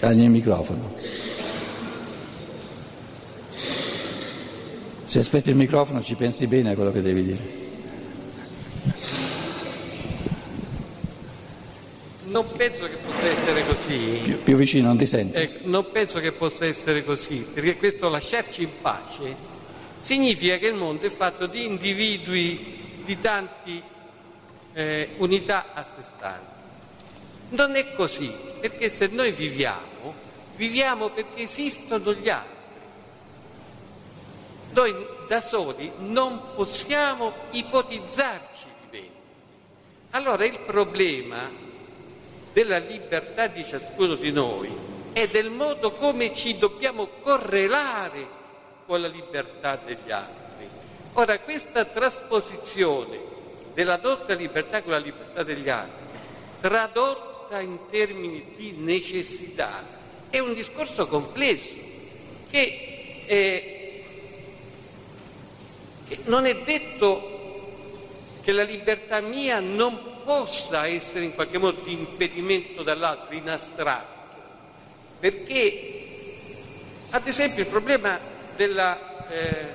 Tagli il microfono. Se aspetti il microfono ci pensi bene a quello che devi dire. Non penso che possa essere così. Più, più vicino, non ti sento. Ecco, non penso che possa essere così, perché questo lasciarci in pace significa che il mondo è fatto di individui di tante eh, unità a sé stanti. Non è così, perché se noi viviamo, viviamo perché esistono gli altri. Noi da soli non possiamo ipotizzarci viventi. Allora il problema della libertà di ciascuno di noi è del modo come ci dobbiamo correlare con la libertà degli altri. Ora questa trasposizione della nostra libertà con la libertà degli altri, tradotta in termini di necessità, è un discorso complesso che eh, non è detto che la libertà mia non possa essere in qualche modo di impedimento dall'altro, in astratto, perché ad esempio il problema della, eh,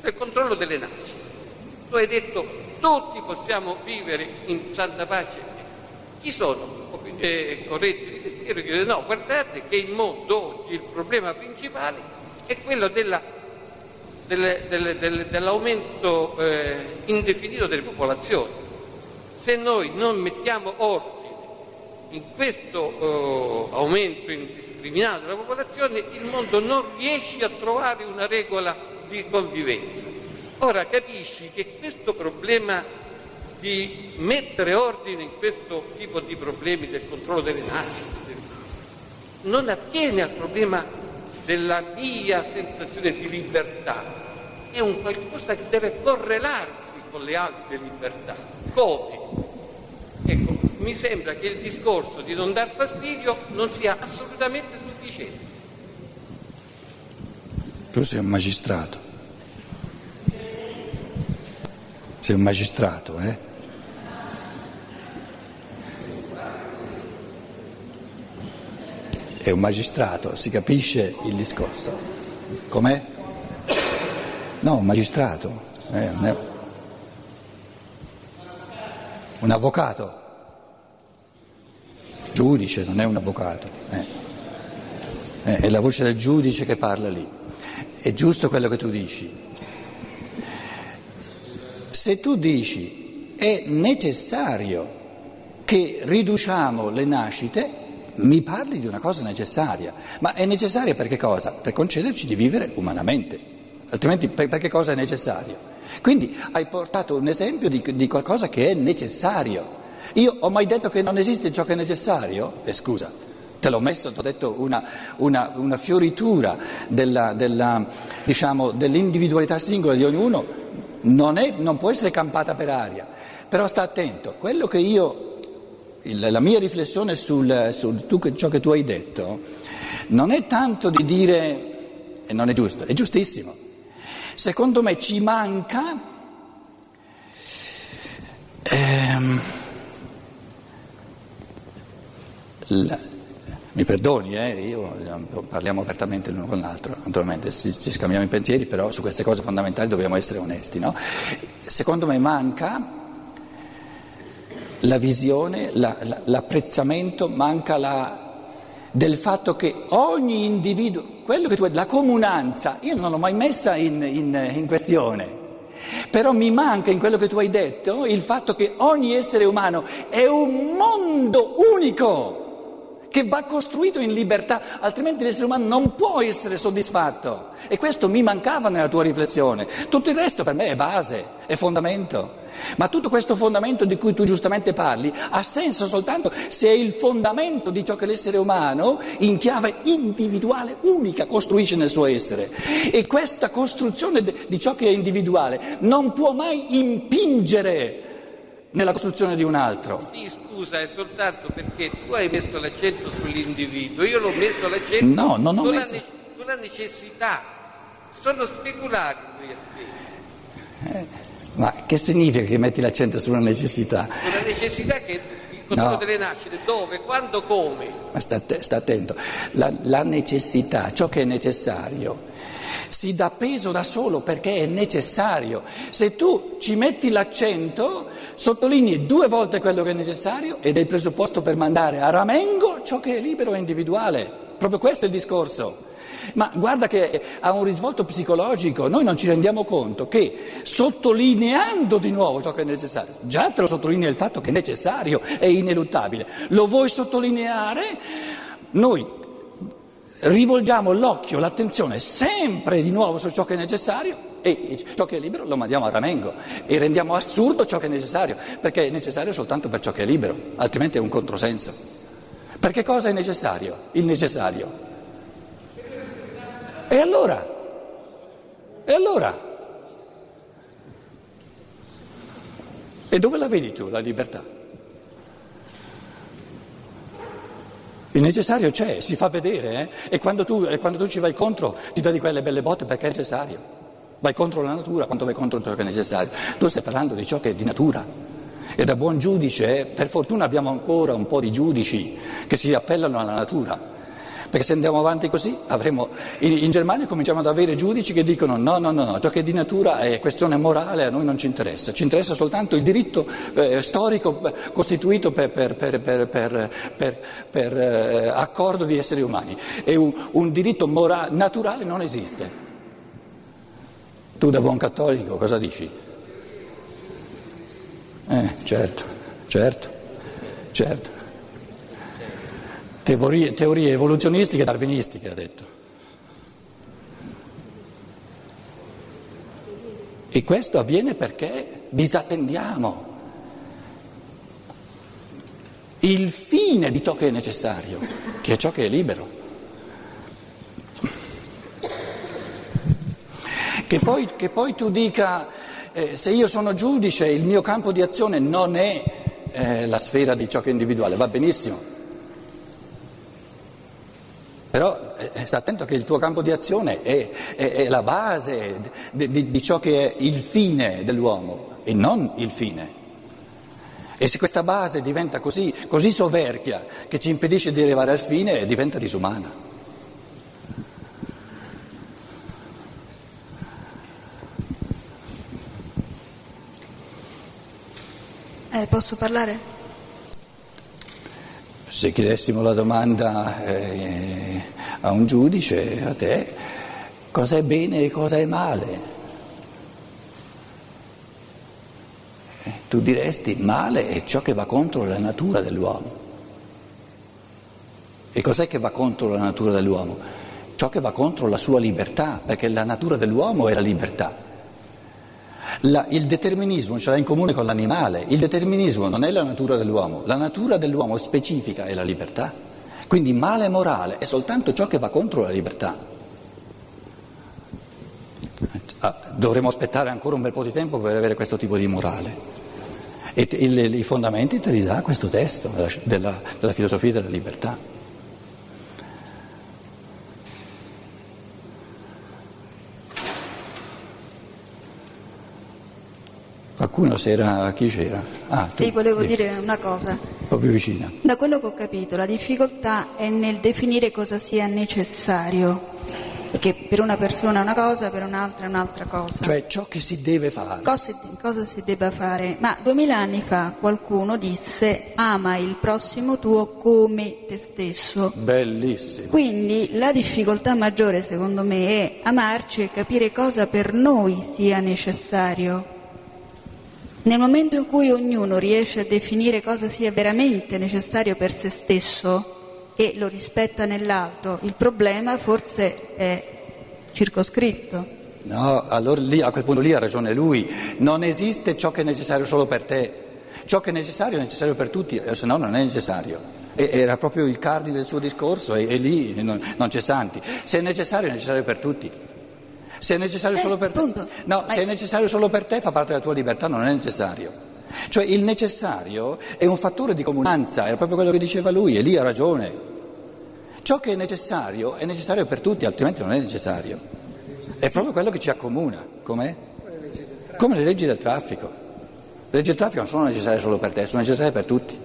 del controllo delle nascite, tu hai detto tutti possiamo vivere in santa pace, chi sono eh, corretti pensiero che dicono no, guardate che il mondo oggi il problema principale è quello della delle, delle, delle, dell'aumento eh, indefinito delle popolazioni. Se noi non mettiamo ordine in questo eh, aumento indiscriminato della popolazione, il mondo non riesce a trovare una regola di convivenza. Ora capisci che questo problema di mettere ordine in questo tipo di problemi del controllo delle nascite non attiene al problema della mia sensazione di libertà, è un qualcosa che deve correlarsi con le altre libertà. Come? Ecco, mi sembra che il discorso di non dar fastidio non sia assolutamente sufficiente. Tu sei un magistrato. Sei un magistrato, eh? È un magistrato, si capisce il discorso. Com'è? No, un magistrato. Eh, un, avvocato. Giudice, non è un avvocato. Eh. Eh, è la voce del giudice che parla lì. È giusto quello che tu dici. Se tu dici è necessario che riduciamo le nascite, mi parli di una cosa necessaria, ma è necessaria per che cosa? Per concederci di vivere umanamente, altrimenti per, per che cosa è necessario? Quindi hai portato un esempio di, di qualcosa che è necessario. Io ho mai detto che non esiste ciò che è necessario? E eh, scusa, te l'ho messo, ti ho detto una, una, una fioritura della, della, diciamo, dell'individualità singola di ognuno, non, è, non può essere campata per aria. Però sta attento, quello che io la mia riflessione sul, sul tu, ciò che tu hai detto non è tanto di dire, e non è giusto, è giustissimo. Secondo me ci manca ehm, la, mi perdoni, eh, io, parliamo apertamente l'uno con l'altro, naturalmente ci, ci scambiamo i pensieri, però su queste cose fondamentali dobbiamo essere onesti. No? Secondo me manca la visione, la, la, l'apprezzamento, manca la, del fatto che ogni individuo, quello che tu la comunanza, io non l'ho mai messa in, in, in questione. Però mi manca in quello che tu hai detto il fatto che ogni essere umano è un mondo unico che va costruito in libertà, altrimenti l'essere umano non può essere soddisfatto. E questo mi mancava nella tua riflessione. Tutto il resto per me è base, è fondamento. Ma tutto questo fondamento di cui tu giustamente parli ha senso soltanto se è il fondamento di ciò che l'essere umano in chiave individuale unica costruisce nel suo essere. E questa costruzione di ciò che è individuale non può mai impingere nella costruzione di un altro. Sì, scusa, è soltanto perché tu hai messo l'accento sull'individuo, io l'ho messo l'accento no, non ho sulla, messo... ne- sulla necessità. Sono speculari quei aspetti. Eh, ma che significa che metti l'accento sulla necessità? Sulla necessità che controllo No. delle nascite, dove, quando, come. Ma sta, sta attento, la, la necessità, ciò che è necessario, si dà peso da solo perché è necessario. Se tu ci metti l'accento, sottolinei due volte quello che è necessario ed è il presupposto per mandare a ramengo ciò che è libero e individuale. Proprio questo è il discorso. Ma guarda che ha un risvolto psicologico, noi non ci rendiamo conto che sottolineando di nuovo ciò che è necessario, già te lo sottolinea il fatto che è necessario, è ineluttabile, lo vuoi sottolineare? Noi rivolgiamo l'occhio, l'attenzione sempre di nuovo su ciò che è necessario e ciò che è libero lo mandiamo a ramengo e rendiamo assurdo ciò che è necessario, perché è necessario soltanto per ciò che è libero, altrimenti è un controsenso. Perché cosa è necessario? Il necessario. E allora? E allora? E dove la vedi tu la libertà? Il necessario c'è, si fa vedere, eh? e, quando tu, quando tu ci vai contro ti dà di quelle belle botte perché è necessario. Vai contro la natura quando vai contro ciò che è necessario. Tu stai parlando di ciò che è di natura. E da buon giudice, per fortuna abbiamo ancora un po' di giudici che si appellano alla natura. Perché se andiamo avanti così avremo. In, in Germania cominciamo ad avere giudici che dicono no, no, no, no, ciò che è di natura è questione morale, a noi non ci interessa, ci interessa soltanto il diritto eh, storico eh, costituito per, per, per, per eh, accordo di esseri umani. E un, un diritto mora- naturale non esiste. Tu da buon cattolico cosa dici? Eh, certo, certo, certo. Teorie, teorie evoluzionistiche e darwinistiche, ha detto. E questo avviene perché disattendiamo il fine di ciò che è necessario, che è ciò che è libero. Che poi, che poi tu dica, eh, se io sono giudice, il mio campo di azione non è eh, la sfera di ciò che è individuale, va benissimo. Però eh, sta attento che il tuo campo di azione è, è, è la base di, di, di, ciò che è il fine dell'uomo e non il fine. E se questa base diventa così, così soverchia che ci impedisce di arrivare al fine, diventa disumana. Eh, posso parlare? Se chiedessimo la domanda eh, a un giudice, a te, cosa è bene e cosa è male? Eh, tu diresti male è ciò che va contro la natura dell'uomo. E cos'è che va contro la natura dell'uomo? Ciò che va contro la sua libertà, perché la natura dell'uomo è la libertà. La, il determinismo ce l'ha in comune con l'animale, il determinismo non è la natura dell'uomo, la natura dell'uomo specifica è la libertà. Quindi male morale è soltanto ciò che va contro la libertà. Dovremo aspettare ancora un bel po' di tempo per avere questo tipo di morale. E i fondamenti te li dà questo testo della, della, della filosofia della libertà. Qualcuno si era, chi c'era? Ah, tu, sì, volevo sì. dire una cosa. Un po' più vicina. Da quello che ho capito, la difficoltà è nel definire cosa sia necessario. Perché per una persona è una cosa, per un'altra è un'altra cosa. Cioè ciò che si deve fare. Cosa, cosa si debba fare? Ma duemila anni fa qualcuno disse ama il prossimo tuo come te stesso. Bellissimo. Quindi la difficoltà maggiore secondo me è amarci e capire cosa per noi sia necessario. Nel momento in cui ognuno riesce a definire cosa sia veramente necessario per se stesso e lo rispetta nell'altro, il problema forse è circoscritto. No, allora lì, a quel punto lì ha ragione lui, non esiste ciò che è necessario solo per te, ciò che è necessario è necessario per tutti, se no non è necessario. E, era proprio il cardine del suo discorso e, e lì non, non c'è santi. Se è necessario è necessario per tutti. Se è necessario eh, solo per te, no, se è necessario solo per te fa parte della tua libertà, non è necessario. Cioè il necessario è un fattore di comunanza, era proprio quello che diceva lui e lì ha ragione. Ciò che è necessario è necessario per tutti, altrimenti non è necessario. È proprio quello che ci accomuna, com'è? Come le leggi del traffico. Le leggi del traffico non sono necessarie solo per te, sono necessarie per tutti.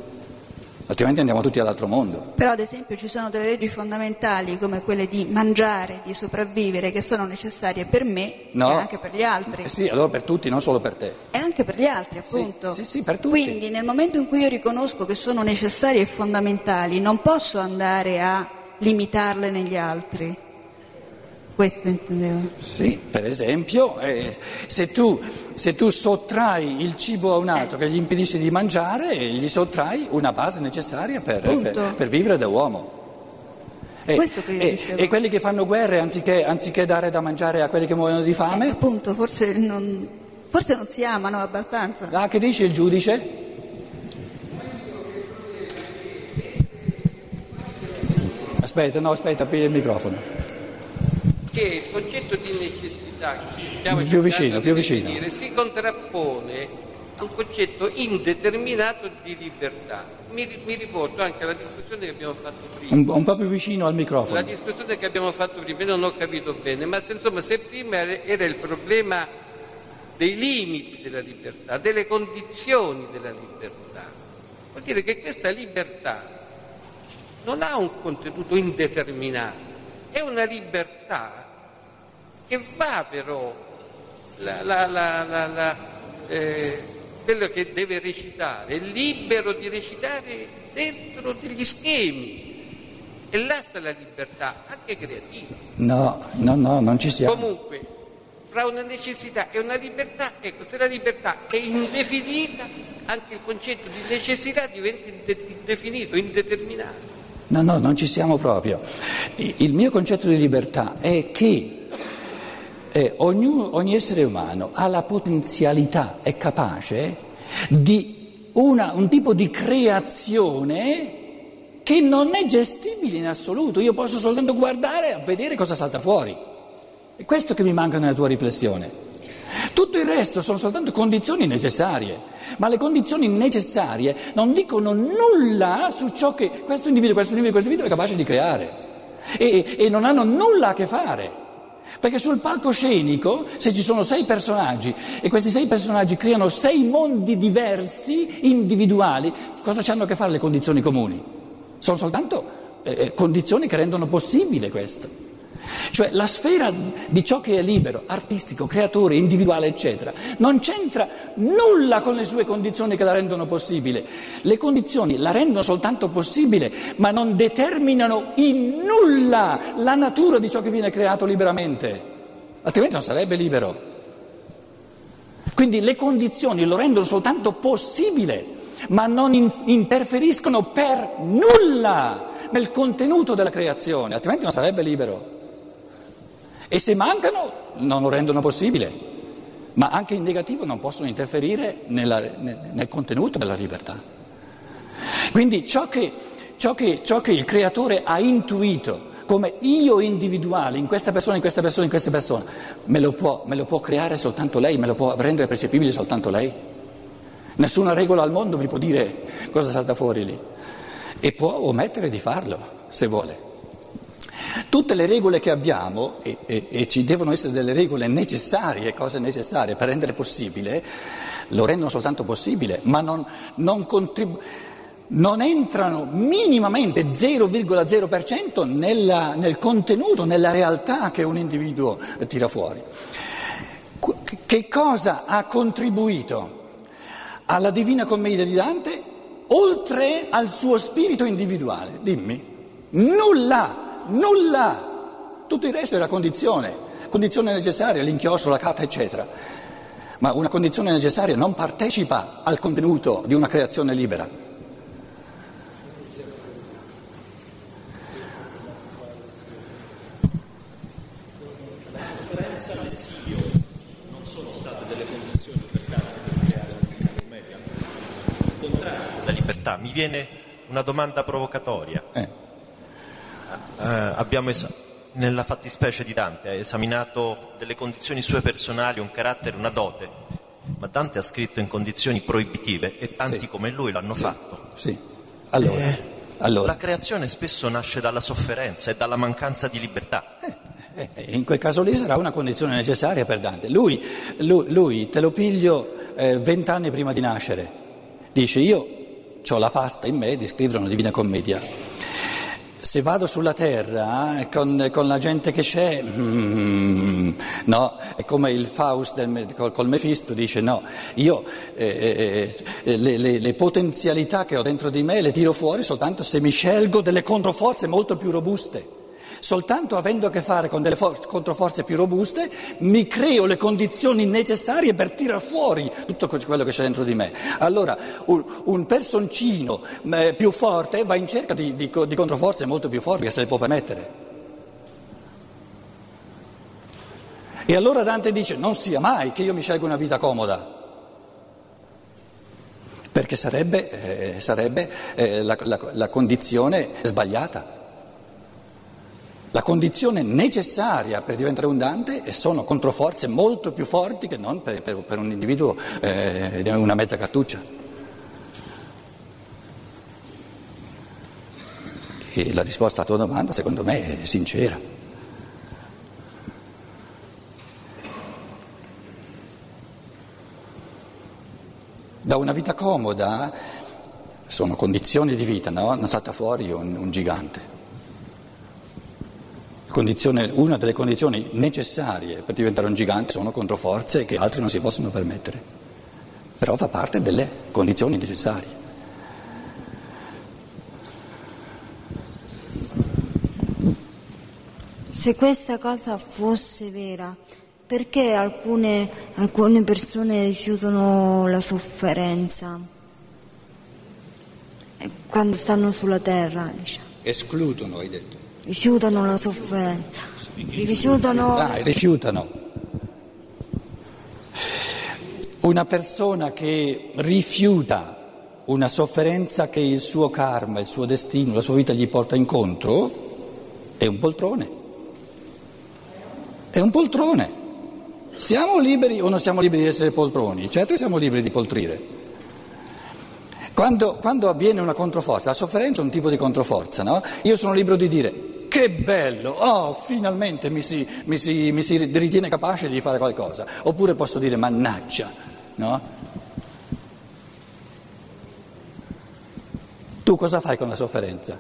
Altrimenti andiamo tutti all'altro mondo. Però ad esempio ci sono delle leggi fondamentali come quelle di mangiare, di sopravvivere, che sono necessarie per me No. e anche per gli altri. Eh sì, allora per tutti, non solo per te. E anche per gli altri, appunto. sì, sì, per tutti. Quindi nel momento in cui io riconosco che sono necessarie e fondamentali, non posso andare a limitarle negli altri. Questo intendevo. Sì, per esempio, eh, se, tu, se tu sottrai il cibo a un altro che gli impedisce di mangiare, gli sottrai una base necessaria per, per- per vivere da uomo. E, Questo che io e- dicevo. e quelli che fanno guerre, anziché, anziché dare da mangiare a quelli che muoiono di Eh, fame, appunto, forse non, forse non si amano abbastanza. ah, che dice il giudice? Aspetta, no, aspetta, piglia il microfono. Che il concetto di necessità che Più vicino, più vicino. si contrappone a un concetto indeterminato di libertà. Mi, mi riporto anche alla discussione che abbiamo fatto prima. Un, un po' più vicino al La microfono. discussione che abbiamo fatto prima, io non ho capito bene, ma se, insomma se prima era il problema dei limiti della libertà, delle condizioni della libertà, vuol dire che questa libertà non ha un contenuto indeterminato, è una libertà che va però la- la- la- eh, quello che deve recitare, è libero di recitare dentro degli schemi. E là sta la libertà, anche creativa. No, no, no, non ci siamo. Comunque, fra una necessità e una libertà, ecco, se la libertà è indefinita, anche il concetto di necessità diventa inde- indefinito, indeterminato. No, no, non ci siamo proprio. Il mio concetto di libertà è che eh, ognuno- ogni essere umano ha la potenzialità, è capace di una- un tipo di creazione che non è gestibile in assoluto. Io posso soltanto guardare a vedere cosa salta fuori. È questo che mi manca nella tua riflessione. Tutto il resto sono soltanto condizioni necessarie, ma le condizioni necessarie non dicono nulla su ciò che questo individuo, questo individuo, questo individuo è capace di creare e, e non hanno nulla a che fare. Perché sul palcoscenico, se ci sono sei personaggi e questi sei personaggi creano sei mondi diversi, individuali, cosa hanno a che fare le condizioni comuni? Sono soltanto eh, condizioni che rendono possibile questo. Cioè la sfera di ciò che è libero, artistico, creatore, individuale, eccetera, non c'entra nulla con le sue condizioni che la rendono possibile. Le condizioni la rendono soltanto possibile, ma non determinano in nulla la natura di ciò che viene creato liberamente. Altrimenti non sarebbe libero. Quindi le condizioni lo rendono soltanto possibile, ma non in- interferiscono per nulla nel contenuto della creazione, altrimenti non sarebbe libero. E se mancano non lo rendono possibile, ma anche in negativo non possono interferire nella- nel, nel contenuto della libertà. Quindi ciò che, ciò che- ciò che il creatore ha intuito come io individuale in questa persona, in questa persona, in questa persona, me lo può, me lo può creare soltanto lei, me lo può rendere percepibile soltanto lei. Nessuna regola al mondo mi può dire cosa salta fuori lì. E può omettere di farlo, se vuole. Tutte le regole che abbiamo, e, e- e ci devono essere delle regole necessarie, cose necessarie per rendere possibile, lo rendono soltanto possibile, ma non, non, contribu- non entrano minimamente 0,0% nella- nel contenuto, nella realtà che un individuo tira fuori. Che cosa ha contribuito alla Divina Commedia di Dante oltre al suo spirito individuale? Dimmi. Nulla, nulla. Tutto il resto era condizione, condizione necessaria, l'inchiostro, la carta, eccetera. Ma una condizione necessaria non partecipa al contenuto di una creazione libera. la libertà. Mi viene una domanda provocatoria. Eh, Eh, abbiamo es- nella fattispecie di Dante ha esaminato delle condizioni sue personali, un carattere, una dote, ma Dante ha scritto in condizioni proibitive e tanti Sì. come lui l'hanno fatto. sì. Allora, Eh, allora. La creazione spesso nasce dalla sofferenza e dalla mancanza di libertà. Eh, eh, in quel caso lì sarà una condizione necessaria per Dante. Lui, lui- lui, te lo piglio eh, vent'anni prima di nascere, dice io ho la pasta in me di scrivere una divina commedia. Se vado sulla terra con, con la gente che c'è, mm, no, è come il Faust del, col, col Mefisto dice no, io eh, eh, le, le, le potenzialità che ho dentro di me le tiro fuori soltanto se mi scelgo delle controforze molto più robuste. Soltanto avendo a che fare con delle for- controforze più robuste mi creo le condizioni necessarie per tirare fuori tutto quello che c'è dentro di me. Allora un, un personcino eh, più forte va in cerca di, di, di controforze molto più forti che se le può permettere. E allora Dante dice non sia mai che io mi scelgo una vita comoda perché sarebbe, eh, sarebbe eh, la, la, la condizione sbagliata. La condizione necessaria per diventare un Dante sono controforze molto più forti che non per, per, per un individuo eh, una mezza cartuccia. E la risposta alla tua domanda secondo me è sincera. Da una vita comoda sono condizioni di vita, no? Non salta fuori un, un gigante una delle condizioni necessarie per diventare un gigante sono controforze che altri non si possono permettere, però fa parte delle condizioni necessarie. Se questa cosa fosse vera, perché alcune, alcune persone rifiutano la sofferenza quando stanno sulla terra? Diciamo. Escludono, hai detto rifiutano la sofferenza, rifiutano... Ah, rifiutano. Una persona che rifiuta una sofferenza che il suo karma, il suo destino, la sua vita gli porta incontro, è un poltrone. È un poltrone. Siamo liberi o non siamo liberi di essere poltroni? Certo siamo liberi di poltrire. Quando, quando avviene una controforza, la sofferenza è un tipo di controforza, no? Io sono libero di dire che bello, oh, finalmente mi si, mi, si, mi si, ritiene capace di fare qualcosa. Oppure posso dire mannaggia, no? Tu cosa fai con la sofferenza?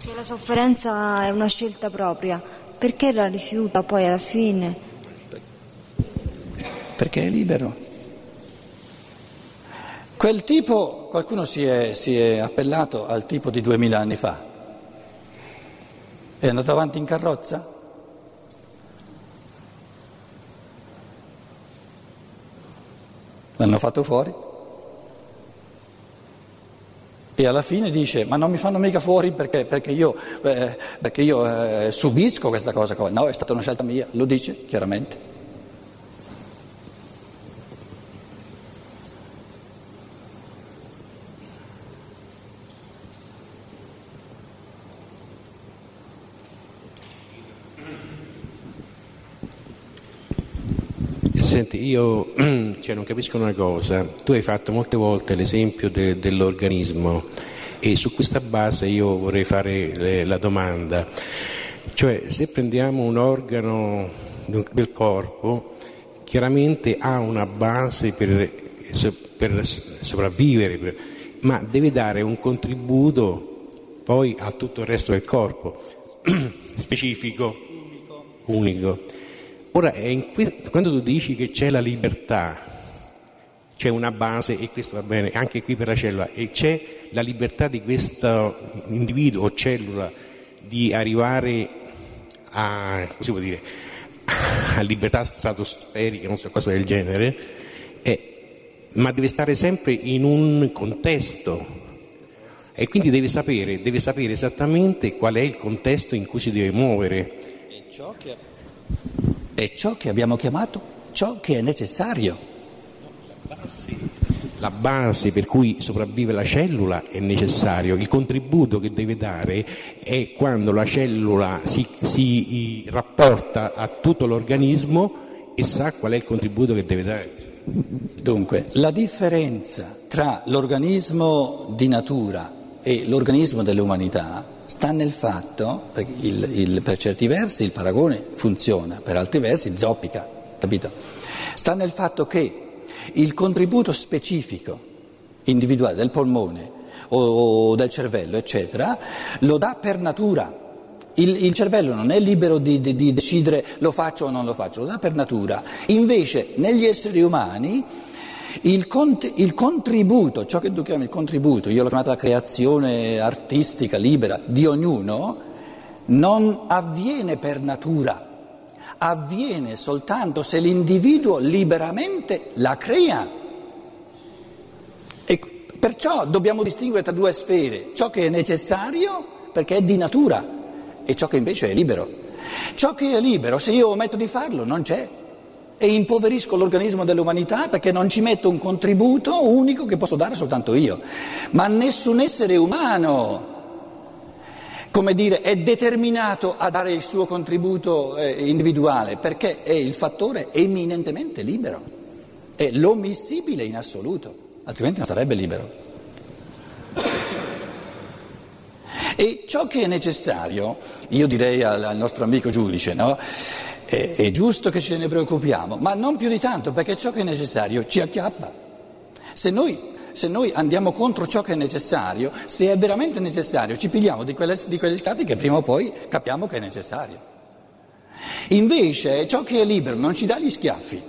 Che la sofferenza è una scelta propria, perché la rifiuta poi alla fine? Perché è libero. Quel tipo, qualcuno si è, si è appellato al tipo di duemila anni fa. È andato avanti in carrozza? L'hanno fatto fuori? E alla fine dice, ma non mi fanno mica fuori perché, perché io, eh, perché io eh, subisco questa cosa. No, è stata una scelta mia, lo dice chiaramente. Senti, io cioè, non capisco una cosa. Tu hai fatto molte volte l'esempio de, dell'organismo e su questa base io vorrei fare le, la domanda. Cioè, se prendiamo un organo del corpo, chiaramente ha una base per, per sopravvivere, per, ma deve dare un contributo poi a tutto il resto del corpo, specifico, unico. Ora, quando tu dici che c'è la libertà, c'è una base, e questo va bene anche qui per la cellula, e c'è la libertà di questo individuo o cellula di arrivare a, dire, a libertà stratosferica, non so cosa del genere, eh, ma deve stare sempre in un contesto e quindi deve sapere, deve sapere esattamente qual è il contesto in cui si deve muovere. E ciò che è ciò che abbiamo chiamato ciò che è necessario. La base per cui sopravvive la cellula è necessario, il contributo che deve dare è quando la cellula si, si rapporta a tutto l'organismo e sa qual è il contributo che deve dare. Dunque, la differenza tra l'organismo di natura e l'organismo dell'umanità sta nel fatto, il, il, per certi versi il paragone funziona, per altri versi zoppica, capito? Sta nel fatto che il contributo specifico, individuale del polmone o del cervello, eccetera, lo dà per natura. Il, il cervello non è libero di, di, di, decidere lo faccio o non lo faccio, lo dà per natura. Invece negli esseri umani il, cont- il contributo, ciò che tu chiami il contributo, io l'ho chiamata creazione artistica libera di ognuno, non avviene per natura, avviene soltanto se l'individuo liberamente la crea. E perciò dobbiamo distinguere tra due sfere, ciò che è necessario perché è di natura e ciò che invece è libero. Ciò che è libero, se io ometto di farlo, non c'è. E impoverisco l'organismo dell'umanità perché non ci metto un contributo unico che posso dare soltanto io. Ma nessun essere umano, come dire, è determinato a dare il suo contributo eh, individuale perché è il fattore eminentemente libero, è l'ommissibile in assoluto, altrimenti non sarebbe libero. E ciò che è necessario, io direi al, al nostro amico giudice, no? È, è giusto che ce ne preoccupiamo, ma non più di tanto, perché ciò che è necessario ci acchiappa. Se noi, se noi andiamo contro ciò che è necessario, se è veramente necessario, ci pigliamo di, quelle, di quegli scafi che prima o poi capiamo che è necessario. Invece ciò che è libero non ci dà gli schiaffi,